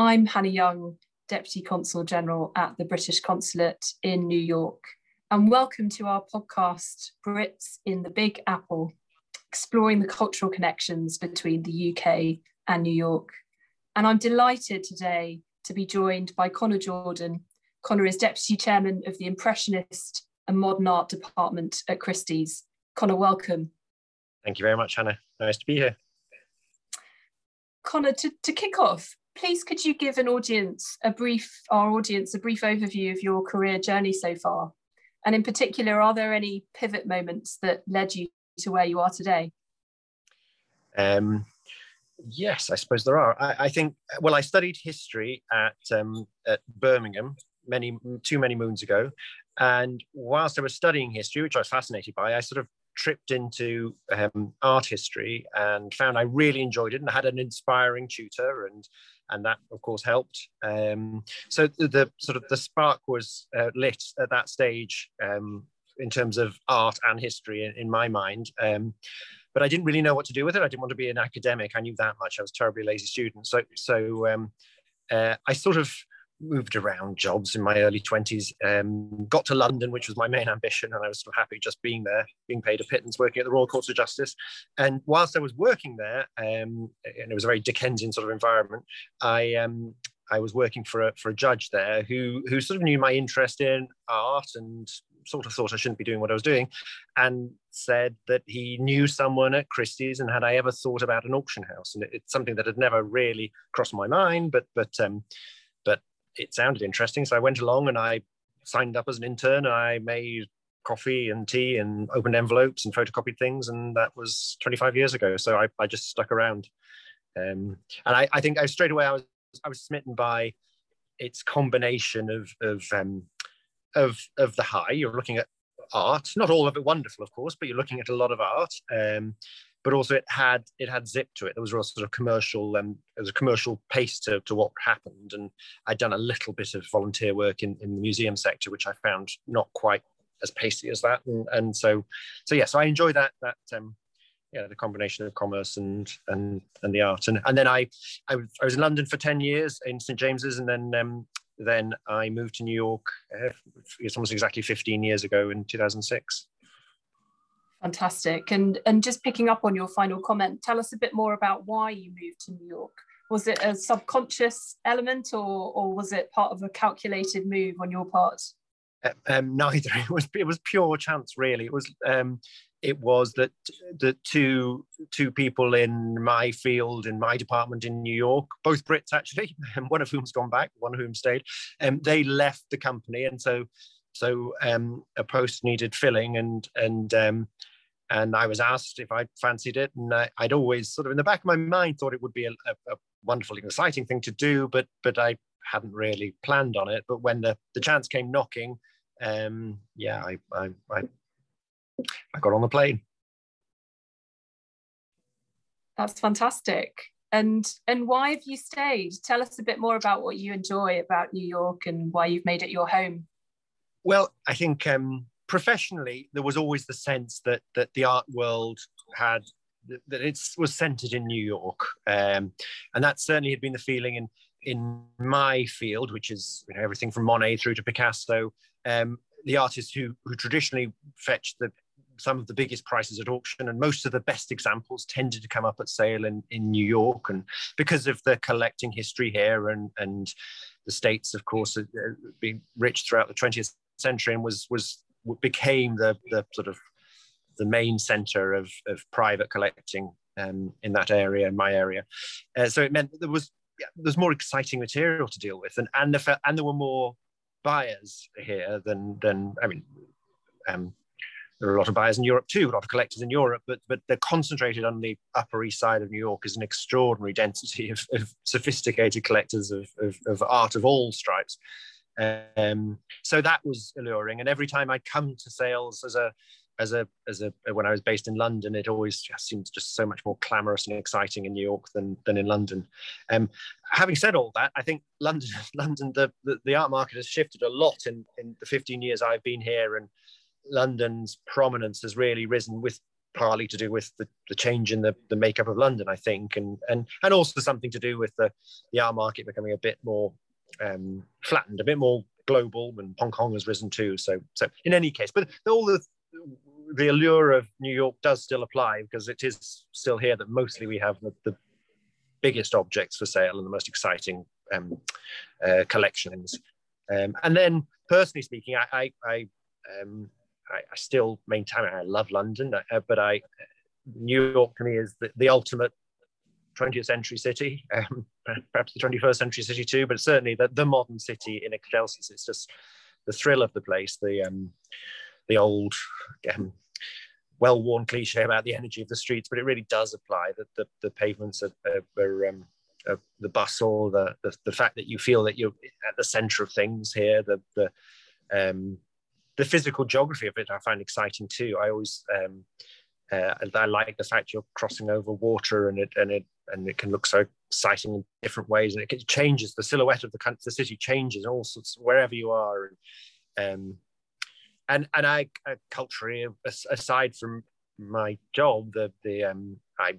I'm Hannah Young, Deputy Consul General at the British Consulate in New York. And welcome to our podcast, Brits in the Big Apple, exploring the cultural connections between the UK and New York. And I'm delighted today to be joined by Conor Jordan. Conor is Deputy Chairman of the Impressionist and Modern Art Department at Christie's. Conor, welcome. Thank you very much, Hannah. Nice to be here. Conor, to, to kick off, please could you give an audience a brief, our audience, a brief overview of your career journey so far? And in particular, are there any pivot moments that led you to where you are today? Um, yes, I suppose there are. I, I, think, well, I studied history at, um, at Birmingham many, too many moons ago. And whilst I was studying history, which I was fascinated by, I sort of tripped into um, art history and found I really enjoyed it and had an inspiring tutor and and that of course helped. Um, so the, the, sort of the spark was uh, lit at that stage um, in terms of art and history in, in my mind. Um, but I didn't really know what to do with it. I didn't want to be an academic. I knew that much. I was a terribly lazy student. So so um, uh, I sort of moved around jobs in my early 20s um, got to london which was my main ambition and i was so happy just being there being paid a pittance working at the royal courts of justice. And whilst i was working there um, and it was a very dickensian sort of environment i um, i was working for a, for a judge there who who sort of knew my interest in art and sort of thought i shouldn't be doing what i was doing and said that he knew someone at christie's and had i ever thought about an auction house? And it, it's something that had never really crossed my mind but but um, it sounded interesting. So I went along and I signed up as an intern and I made coffee and tea and opened envelopes and photocopied things. And that was 25 years ago. So I, I just stuck around. Um, and I, I think I straight away I was I was smitten by its combination of of um, of of the high. You're looking at art, not all of it wonderful, of course, but you're looking at a lot of art. Um, but also it had it had zip to it. There was a sort of commercial um, there was a commercial pace to, to what happened, and I'd done a little bit of volunteer work in, in the museum sector, which I found not quite as pacey as that, and, and so so yeah, so I enjoy that that um, yeah the combination of commerce and and and the art, and and then I I, was in London for ten years in St James's, and then um, then I moved to New York. Uh, it's almost exactly 15 years ago in 2006. Fantastic. And and just picking up on your final comment, tell us a bit more about why you moved to New York. Was it a subconscious element or or was it part of a calculated move on your part? Uh, um, neither. It was it was pure chance, really. It was um, it was that the two two people in my field in my department in New York, both Brits actually, and one of whom's gone back, one of whom stayed, and um, they left the company, and so so um, a post needed filling, and and um, and I was asked if I fancied it, and I, would always sort of in the back of my mind thought it would be a, a, a wonderful, exciting thing to do, but but I hadn't really planned on it. But when the the chance came knocking, um, yeah, I, I I I got on the plane. That's fantastic. And and why have you stayed? Tell us a bit more about what you enjoy about New York and why you've made it your home. Well, I think um, professionally there was always the sense that that the art world had that it was centered in New York, um, and that certainly had been the feeling in in my field, which is you know, everything from Monet through to Picasso. Um, the artists who who traditionally fetched the some of the biggest prices at auction and most of the best examples tended to come up at sale in, in New York and because of the collecting history here and and the states of course uh, being rich throughout the 20th century and was was became the the sort of the main center of of private collecting um, in that area, in my area. Uh, so it meant there was yeah, there's more exciting material to deal with, and and the and there were more buyers here than than I mean. Um, there are a lot of buyers in Europe too, a lot of collectors in Europe, but but they're concentrated on the Upper East Side of New York is an extraordinary density of, of sophisticated collectors of, of, of, art of all stripes. Um, so that was alluring. And every time I'd come to sales as a as a as a when I was based in London, it always just seemed just so much more clamorous and exciting in New York than than in London. Um, having said all that, I think London London the, the, the art market has shifted a lot in in the 15 years I've been here, and London's prominence has really risen with partly to do with the, the change in the, the makeup of London, I think, and and and also something to do with the the art market becoming a bit more um, flattened, a bit more global, and Hong Kong has risen too. So so in any case, but all the the allure of New York does still apply because it is still here that mostly we have the, the biggest objects for sale and the most exciting um, uh, collections. Um, and then, personally speaking, I, I, I um, I, I still maintain I love London, uh, but I New York to me is the, the ultimate 20th century city, um, perhaps the 21st century city too, but certainly the, the modern city in excelsis. It's just the thrill of the place, the um, the old um, well-worn cliche about the energy of the streets, but it really does apply. That the, the pavements are, are, are um, the bustle, the, the, the fact that you feel that you're at the center of things here, the the um, the physical geography of it I find exciting too. I always um, uh, I like the fact you're crossing over water and it and it and it can look so exciting in different ways and it changes the silhouette of the the city changes all sorts wherever you are and um, and and I uh, culturally aside from my job the the um, I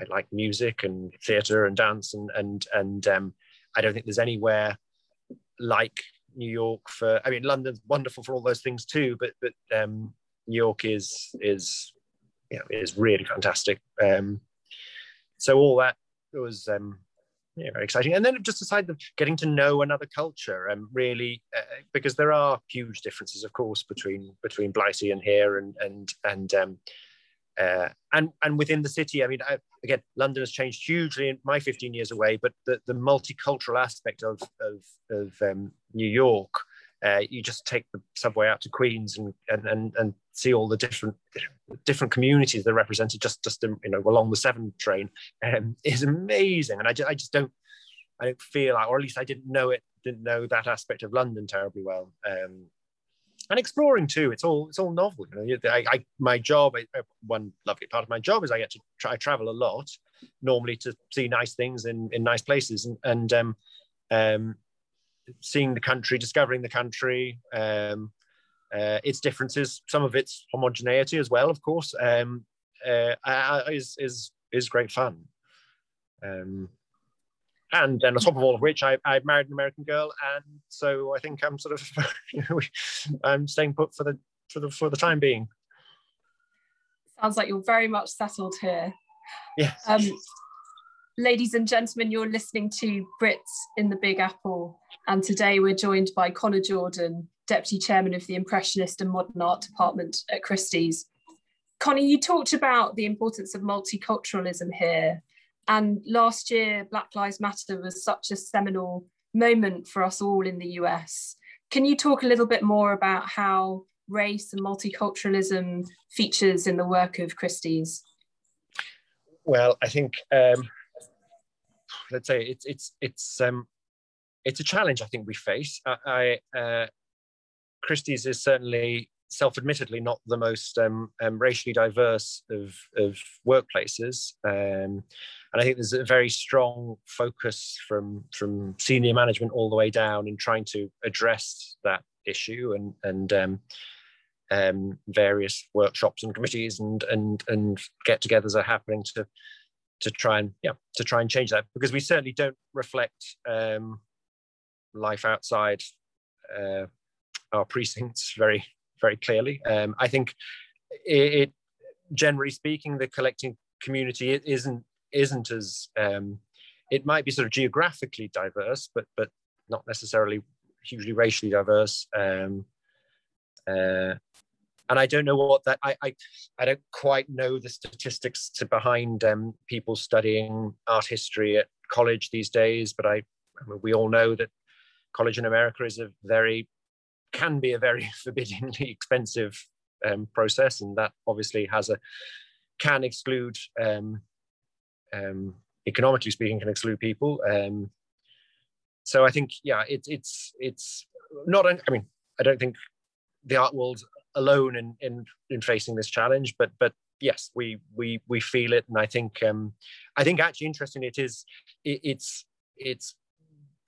I like music and theatre and dance and and and um, I don't think there's anywhere like New York for. I mean, London's wonderful for all those things too, but but um, New York is is you know is really fantastic. Um, so all that was um, yeah, very exciting. And then just aside of getting to know another culture and um, really uh, because there are huge differences, of course, between between Blighty and here and and and um, uh, and and within the city, I mean, I, again, London has changed hugely in my 15 years away, but the, the multicultural aspect of of, of um, New York, uh, you just take the subway out to Queens and and and, and see all the different different communities that are represented just just you know along the Seven train um, is amazing, and I just I just don't I don't feel like, or at least I didn't know it, didn't know that aspect of London terribly well. Um, and exploring too. It's all it's all novel. You know, I, I my job, I, one lovely part of my job is I get to try travel a lot, normally to see nice things in in nice places, and and um, um, seeing the country, discovering the country, um, uh, its differences, some of its homogeneity as well, of course, um, uh, is is is great fun. Um, and then on top of all of which I, I married an American girl, and so I think I'm sort of you know, I'm staying put for the for the for the time being. Sounds like you're very much settled here. Yes. Um, ladies and gentlemen, you're listening to Brits in the Big Apple, and today we're joined by Conor Jordan, Deputy Chairman of the Impressionist and Modern Art Department at Christie's. Conor, you talked about the importance of multiculturalism here and last year, Black Lives Matter was such a seminal moment for us all in the US. Can you talk a little bit more about how race and multiculturalism features in the work of Christie's? Well, I think um, let's say it's it's it's um, it's a challenge I think we face. I, I uh, Christie's is certainly self-admittedly not the most um, um, racially diverse of, of workplaces. Um, and I think there's a very strong focus from, from senior management all the way down in trying to address that issue and, and um, um, various workshops and committees and, and, and get-togethers are happening to, to try and yeah to try and change that because we certainly don't reflect um, life outside uh, our precincts very very clearly. Um, I think it, it, generally speaking, the collecting community is isn't isn't as um, it might be sort of geographically diverse, but but not necessarily hugely racially diverse. Um, uh, and I don't know what that I, I I don't quite know the statistics to behind um, people studying art history at college these days, but I, I mean, we all know that college in America is a very can be a very forbiddingly expensive um, process, and that obviously has a can exclude um, um, economically speaking can exclude people. Um, so I think yeah, it's it's it's not. I mean, I don't think the art world alone in in in facing this challenge, but but yes, we we we feel it, and I think um, I think actually interesting it is it, it's it's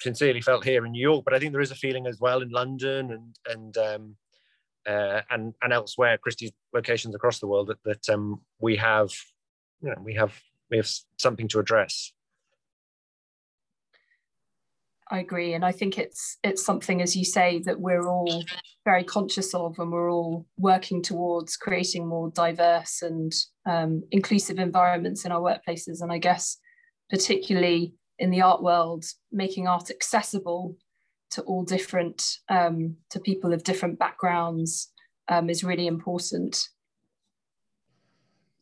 sincerely felt here in New York, but I think there is a feeling as well in London and and um, uh, and and elsewhere, Christie's locations across the world, that, that um, we have, you know, we have we have something to address. I agree, and I think it's it's something, as you say, that we're all very conscious of, and we're all working towards creating more diverse and um, inclusive environments in our workplaces. And I guess, particularly in the art world, making art accessible to all different um, to people of different backgrounds um, is really important.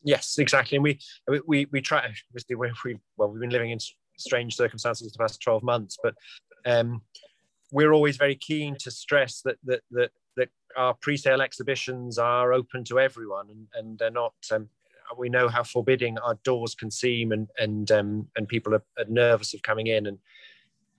Yes, exactly, and we we we try. Obviously, we well, we've been living in strange circumstances the past 12 months but um, we're always very keen to stress that that that, that our pre-sale exhibitions are open to everyone and, and they're not um, we know how forbidding our doors can seem and and um, and people are, are, nervous of coming in and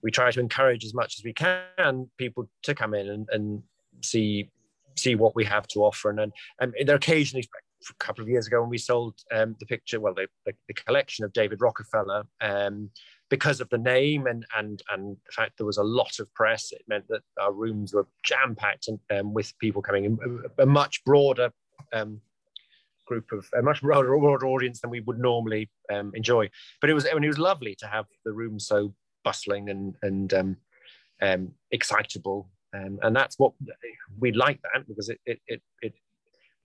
we try to encourage as much as we can people to come in and, and see see what we have to offer and, and, and there occasionally a couple of years ago when we sold um, the picture, well, the, the, the, collection of David Rockefeller, um, because of the name and and and the fact there was a lot of press, it meant that our rooms were jam packed and um, with people coming in, a, a much broader um, group of a much broader, broader audience than we would normally um, enjoy. But it was I mean, it was lovely to have the room so bustling and and um, excitable. and that's what we like that because it, it, it, it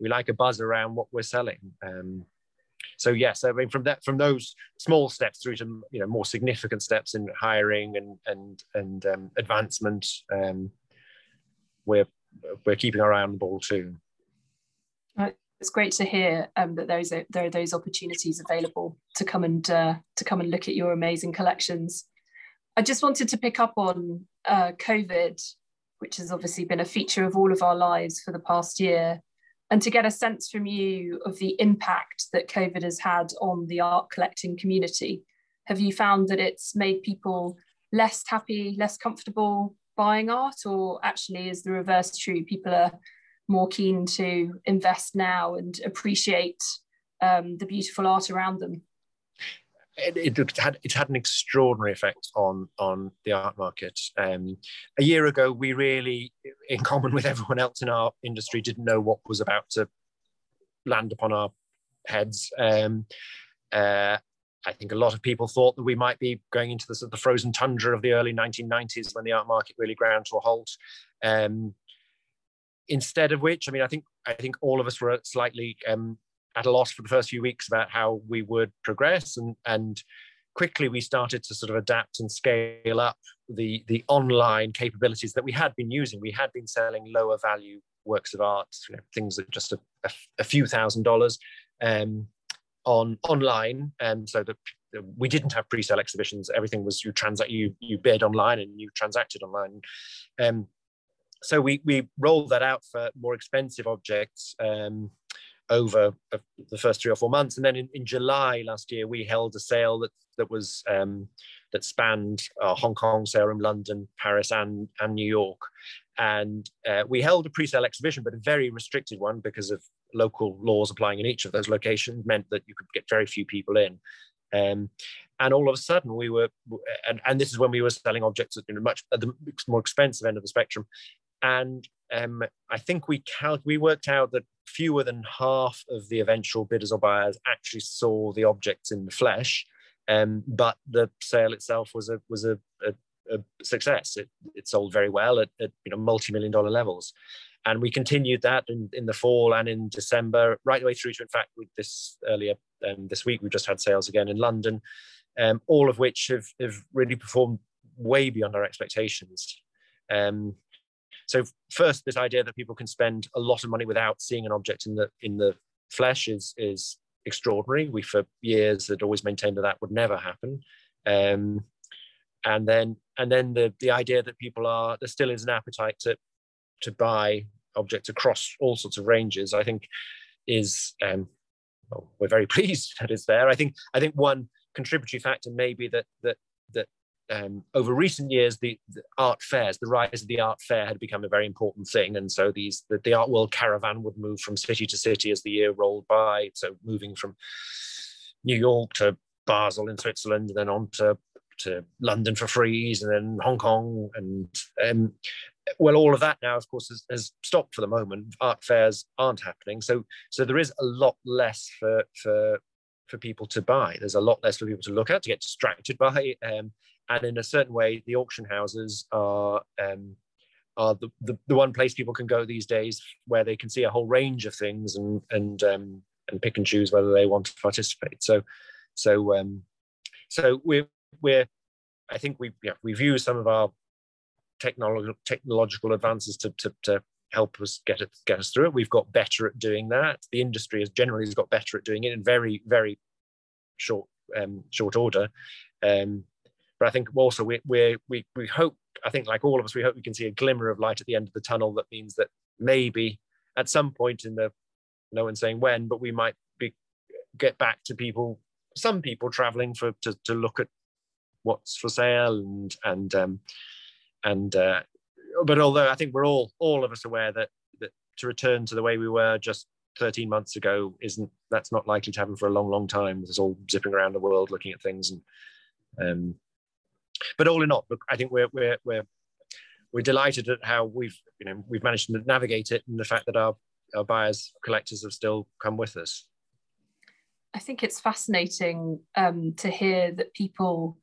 we like a buzz around what we're selling. Um, so yes, I mean from that from those small steps through to you know more significant steps in hiring and and and um, advancement, um, we're we're keeping our eye on the ball too. It's great to hear um, that there's a, there are those opportunities available to come and uh, to come and look at your amazing collections. I just wanted to pick up on uh, COVID, which has obviously been a feature of all of our lives for the past year and to get a sense from you of the impact that COVID has had on the art collecting community. Have you found that it's made people less happy, less comfortable buying art, or actually is the reverse true? People are more keen to invest now and appreciate um, the beautiful art around them it, it, had it had an extraordinary effect on on the art market. Um, a year ago, we really, in common with everyone else in our industry, didn't know what was about to land upon our heads. Um, uh, I think a lot of people thought that we might be going into the, the frozen tundra of the early 1990s when the art market really ground to a halt. Um, instead of which, I mean, I think I think all of us were slightly um, at a loss for the first few weeks about how we would progress. And and quickly we started to sort of adapt and scale up the the online capabilities that we had been using. We had been selling lower value works of art you know, things that just a, a, a, few thousand dollars um, on online. And so that we didn't have pre-sale exhibitions. Everything was you transact you you bid online and you transacted online. Um, so we we rolled that out for more expensive objects. Um, over the first three or four months. And then in, in July last year, we held a sale that that was um, that spanned uh, Hong Kong, Salem, London, Paris, and and New York. And uh, we held a pre-sale exhibition, but a very restricted one because of local laws applying in each of those locations meant that you could get very few people in. Um, and all of a sudden we were, and, and this is when we were selling objects at much at the more expensive end of the spectrum. And um, I think we cal- we worked out that fewer than half of the eventual bidders or buyers actually saw the objects in the flesh, um, but the sale itself was a was a, a, a success. It, it sold very well at, at you know multi-million dollar levels, and we continued that in, in the fall and in December, right the way through to in fact with this earlier um, this week we just had sales again in London, um, all of which have have really performed way beyond our expectations. Um, so first, this idea that people can spend a lot of money without seeing an object in the in the flesh is is extraordinary. We for years had always maintained that that would never happen. Um, and then and then the the idea that people are there still is an appetite to to buy objects across all sorts of ranges. I think is um, well, we're very pleased that it's there. I think I think one contributory factor may be that that that um, over recent years, the, the, art fairs, the rise of the art fair had become a very important thing. And so these the, the, art world caravan would move from city to city as the year rolled by. So moving from New York to Basel in Switzerland, and then on to, to London for Frieze, and then Hong Kong. And um, well, all of that now, of course, has, has, stopped for the moment. Art fairs aren't happening, so so there is a lot less for for for people to buy. There's a lot less for people to look at to get distracted by, um, and in a certain way, the auction houses are um, are the, the, the one place people can go these days where they can see a whole range of things and and um, and pick and choose whether they want to participate. So so um, so we're we're I think we yeah, we've some of our technological technological advances to, to, to help us get it get us through it. We've got better at doing that. The industry has generally got better at doing it in very very short um, short order. Um, but I think also we we we we hope I think like all of us we hope we can see a glimmer of light at the end of the tunnel. That means that maybe at some point in the no one's saying when, but we might be get back to people some people traveling for to, to look at what's for sale and and um, and uh, but although I think we're all all of us aware that that to return to the way we were just 13 months ago isn't that's not likely to happen for a long long time It's all zipping around the world looking at things and um but all in all look i think we're we're we're we're delighted at how we've you know we've managed to navigate it and the fact that our our buyers collectors have still come with us i think it's fascinating um, to hear that people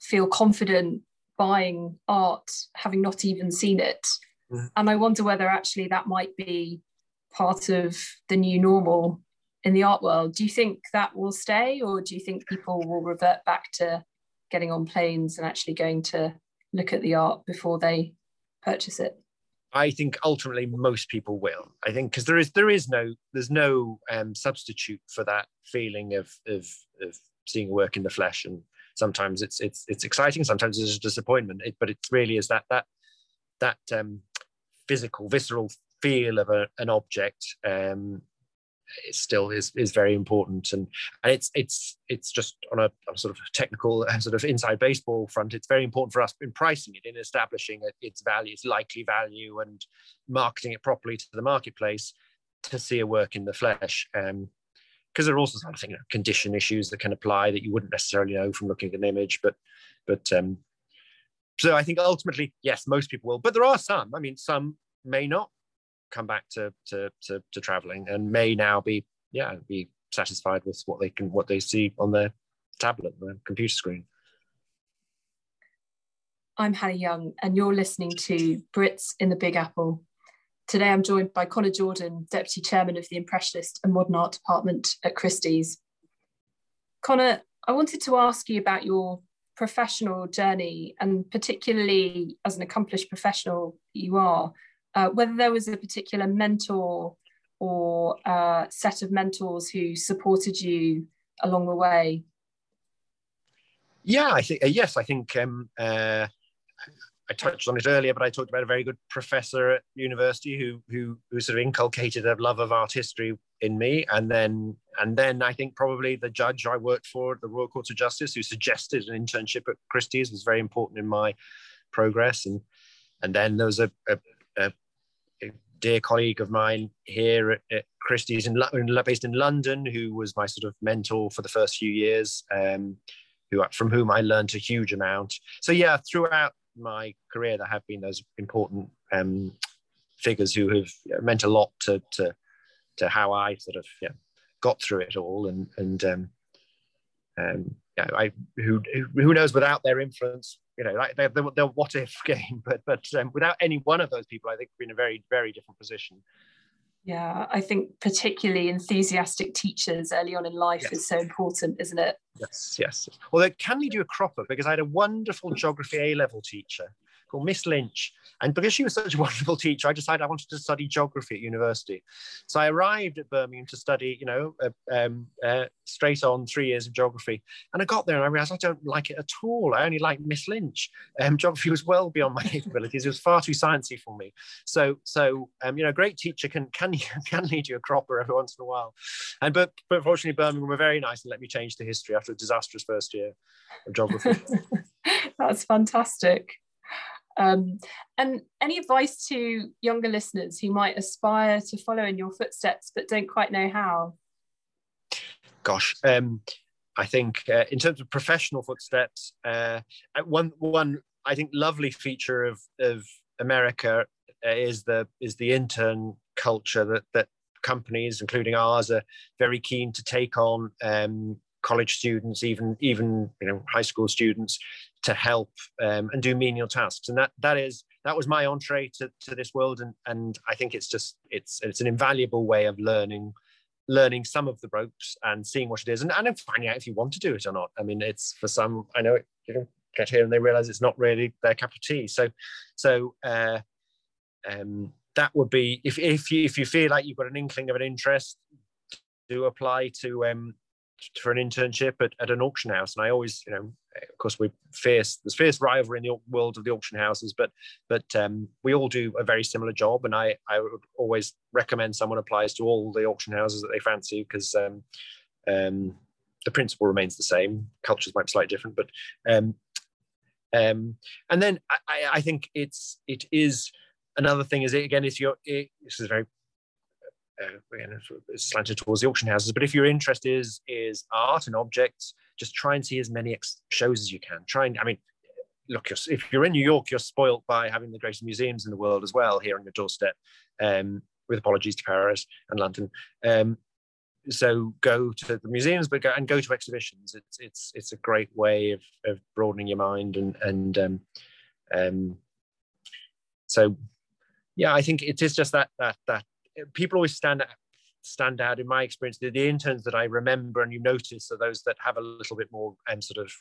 feel confident buying art having not even seen it. Mm. And I wonder whether actually that might be part of the new normal in the art world. Do you think that will stay, or do you think people will revert back to getting on planes and actually going to look at the art before they purchase it? I think ultimately most people will. I think because there is there is no there's no um, substitute for that feeling of of of seeing work in the flesh and sometimes it's it's it's exciting sometimes it's a disappointment it, but it really is that that that um, physical visceral feel of a, an object um, still is is very important and and it's it's it's just on a, a sort of technical sort of inside baseball front it's very important for us in pricing it in establishing its value its likely value and marketing it properly to the marketplace to see a work in the flesh um, because there are also some know, condition issues that can apply that you wouldn't necessarily know from looking at an image. But but um, so I think ultimately, yes, most people will. But there are some. I mean, some may not come back to to to, to traveling and may now be yeah be satisfied with what they can what they see on their tablet, their computer screen. I'm Hannah Young, and you're listening to Brits in the Big Apple, Today I'm joined by Conor Jordan, Deputy Chairman of the Impressionist and Modern Art Department at Christie's. Conor, I wanted to ask you about your professional journey and particularly as an accomplished professional you are, uh, whether there was a particular mentor or uh, set of mentors who supported you along the way. Yeah, I think uh, yes. I think um, uh, I touched on it earlier, but I talked about a very good professor at university who who who sort of inculcated a love of art history in me, and then and then I think probably the judge I worked for at the Royal Courts of Justice who suggested an internship at Christie's was very important in my progress, and and then there was a, a, a, a dear colleague of mine here at, at Christie's in, based in London who was my sort of mentor for the first few years. Um, who, from whom I learned a huge amount. So yeah, throughout my career there have been those important um, figures who have meant a lot to, to, to how I sort of yeah, got through it all. And, and um, um, yeah, I, who, who knows without their influence, you know, like they're, they're, they're what if game, but, but um, without any one of those people, I think we're in a very, very different position. Yeah, I think particularly enthusiastic teachers early on in life yes. is so important, isn't it? Yes, yes. Although, can we do a cropper? Because I had a wonderful geography A level teacher Miss Lynch. And because she was such a wonderful teacher, I decided I wanted to study geography at university. So I arrived at Birmingham to study, you know, uh, um, uh, straight on three years of geography. And I got there and I realized I don't like it at all. I only like Miss Lynch. Um, geography was well beyond my capabilities. It was far too sciencey for me. So, so um, you know, a great teacher can can can lead you a cropper every once in a while. And but but fortunately, Birmingham were very nice and let me change to history after a disastrous first year of geography. That's fantastic. Um, and any advice to younger listeners who might aspire to follow in your footsteps but don't quite know how? Gosh, um, I think uh, in terms of professional footsteps, uh, one one I think lovely feature of of America is the is the intern culture that that companies, including ours, are very keen to take on um, college students, even even you know high school students, to help um, and do menial tasks. And that that is that was my entree to, to this world, and and I think it's just it's it's an invaluable way of learning learning some of the ropes and seeing what it is. And, and finding out if you want to do it or not. I mean it's for some i know it, you know get here and they realize it's not really their cup of tea. So so uh, um, that would be if, if you if you feel like you've got an inkling of an interest do apply to um for an internship at, at an auction house. And i always you know of course we're fierce there's fierce rivalry in the world of the auction houses but but um, we all do a very similar job. And i i would always recommend someone applies to all the auction houses that they fancy because um, um, the principle remains the same. Cultures might be slightly different but um, um, and then I, I think it's it is another thing is it again is your it, this is very uh, again, slanted towards the auction houses. But if your interest is is art and objects, just try and see as many ex- shows as you can. Try and I mean, look, you're, if you're in New York, you're spoilt by having the greatest museums in the world as well here on your doorstep. Um, with apologies to Paris and London. Um, so go to the museums, but go and go to exhibitions. It's it's it's a great way of, of broadening your mind and and um, um, so yeah, I think it is just that that that people always stand out stand out. In my experience the, the, interns that i remember and you notice are those that have a little bit more and um, sort of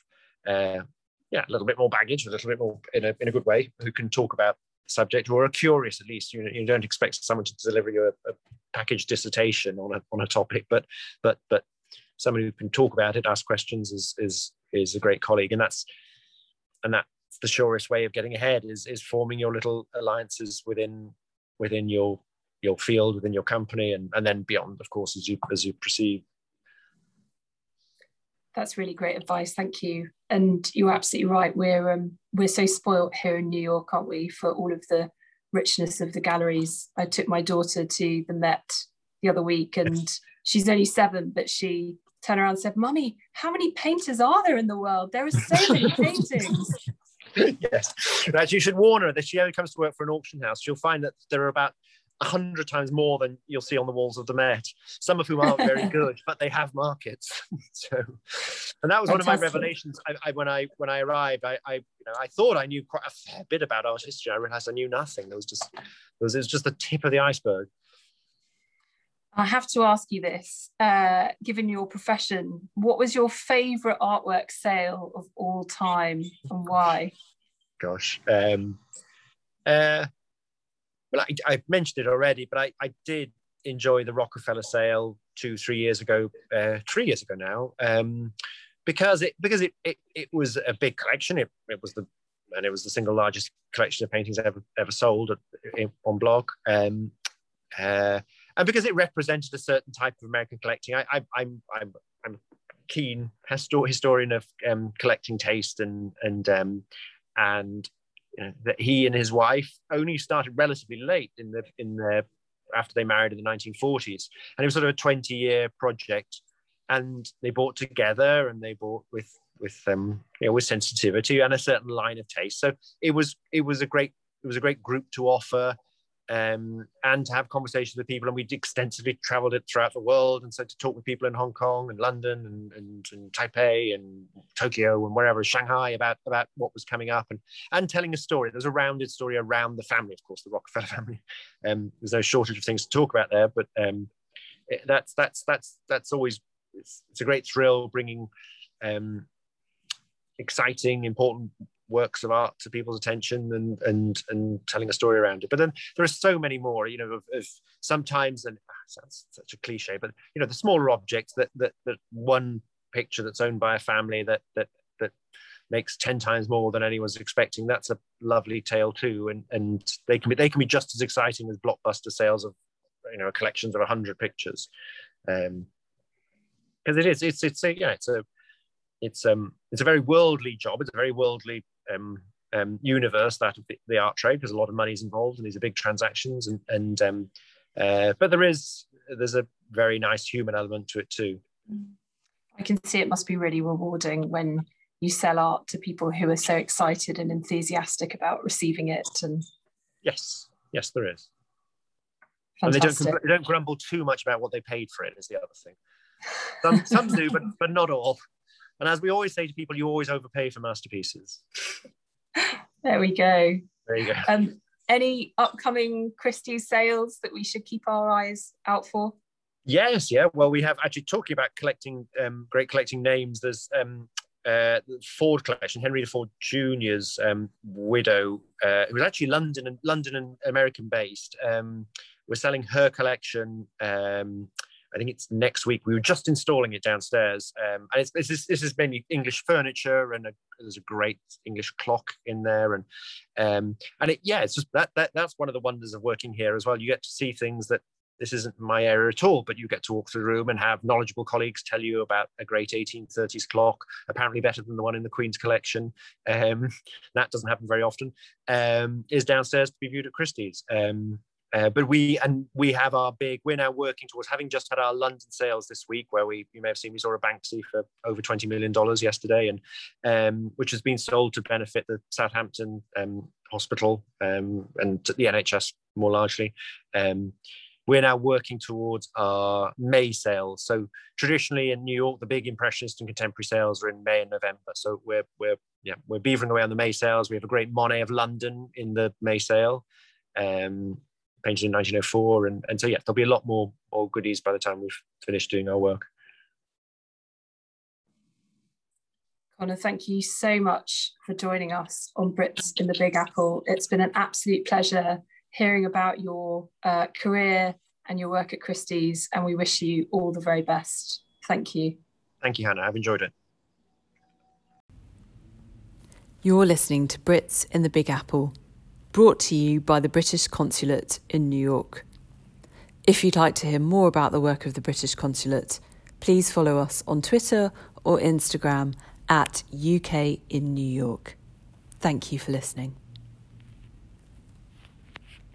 uh, yeah a little bit more baggage a little bit more in a, in a good way who can talk about the subject or are curious at least. You, you don't expect someone to deliver you a, a package dissertation on a, on a topic but but but somebody who can talk about it ask questions is is is a great colleague. And that's and that's the surest way of getting ahead is is forming your little alliances within within your your field within your company and, and then beyond of course as you as you proceed. That's really great advice. Thank you. And you're absolutely right. We're um, we're so spoilt here in new york aren't we for all of the richness of the galleries. I took my daughter to the met the other week and she's only seven but she turned around and said mummy how many painters are there in the world? There are so many paintings. Yes. Actually you should warn her that she only comes to work for an auction house she'll find that there are about a hundred times more than you'll see on the walls of the Met. Some of whom aren't very good, but they have markets. so, and that was Fantastic. one of my revelations. I, I, when I when I arrived, I, I you know I thought I knew quite a fair bit about art history. I realized I knew nothing. There was just there was, it was just the tip of the iceberg. I have to ask you this, uh, given your profession, what was your favorite artwork sale of all time and why? Gosh. Um, uh, well, I, I mentioned it already, but I, I did enjoy the Rockefeller sale two, three years ago, uh, three years ago now, um, because it because it, it it was a big collection. It, it was the and it was the single largest collection of paintings ever ever sold at, on blog. Um, uh, and because it represented a certain type of American collecting, I, I, I'm I'm I'm keen histor- historian of um, collecting taste and and um, and you know, that he and his wife only started relatively late in the in the after they married in the 1940s, and it was sort of a 20 year project. And they bought together, and they bought with with um, you know with sensitivity and a certain line of taste. So it was it was a great it was a great group to offer um, and to have conversations with people. And we'd extensively traveled it throughout the world. And so to talk with people in Hong Kong and London and, and, and, Taipei and Tokyo and wherever, Shanghai about, about what was coming up and, and telling a story. There's a rounded story around the family, of course, the Rockefeller family. Um, there's no shortage of things to talk about there, but um, it, that's, that's, that's, that's always, it's, it's a great thrill bringing um, exciting, important works of art to people's attention and and and telling a story around it. But then there are so many more, you know, of, of sometimes and ah, sounds such a cliche, but you know, the smaller objects that that that one picture that's owned by a family that that that makes 10 times more than anyone's expecting that's a lovely tale too. And and they can be they can be just as exciting as blockbuster sales of you know collections of 100 pictures. Um because it is it's it's a yeah it's a it's um it's a very worldly job. It's a very worldly um, um, universe that of the, the, art trade because a lot of money is involved and these are big transactions and and um, uh, but there is there's a very nice human element to it too. I can see it must be really rewarding when you sell art to people who are so excited and enthusiastic about receiving it and Yes, yes, there is. Fantastic. And they don't they don't grumble too much about what they paid for it. Is the other thing. Some some do, but but not all. And as we always say to people, you always overpay for masterpieces. There we go. There you go. Um, any upcoming Christie's sales that we should keep our eyes out for? Yes, yeah. Well, we have actually talking about collecting um, great collecting names. There's um, uh, the Ford collection, Henry Ford Jr.'s um, widow, uh, who was actually London and London and American based. Um, we're selling her collection. Um, I think it's next week. We were just installing it downstairs, um, and it's, this is this is mainly English furniture, and a, there's a great English clock in there, and um, and it, yeah, it's just that that that's one of the wonders of working here as well. You get to see things that this isn't my area at all, but you get to walk through the room and have knowledgeable colleagues tell you about a great 1830s clock, apparently better than the one in the Queen's collection. Um, that doesn't happen very often. Um, is downstairs to be viewed at Christie's. Um, uh, but we and we have our big. We're now working towards having just had our London sales this week, where we you may have seen we saw a Banksy for over twenty million dollars yesterday, and um, which has been sold to benefit the Southampton um, Hospital um, and the NHS more largely. Um, we're now working towards our May sales. So traditionally in New York, the big impressionist and contemporary sales are in May and November. So we're we're yeah we're beavering away on the May sales. We have a great Monet of London in the May sale. Um, painted in 1904. And, and so, yeah, there'll be a lot more, more goodies by the time we've finished doing our work. Conor, thank you so much for joining us on Brits in the Big Apple. It's been an absolute pleasure hearing about your uh, career and your work at Christie's, and we wish you all the very best. Thank you. Thank you, Hannah. I've enjoyed it. You're listening to Brits in the Big Apple brought to you by the British Consulate in New York. If you'd like to hear more about the work of the British Consulate, please follow us on Twitter or Instagram at UK in New York. Thank you for listening.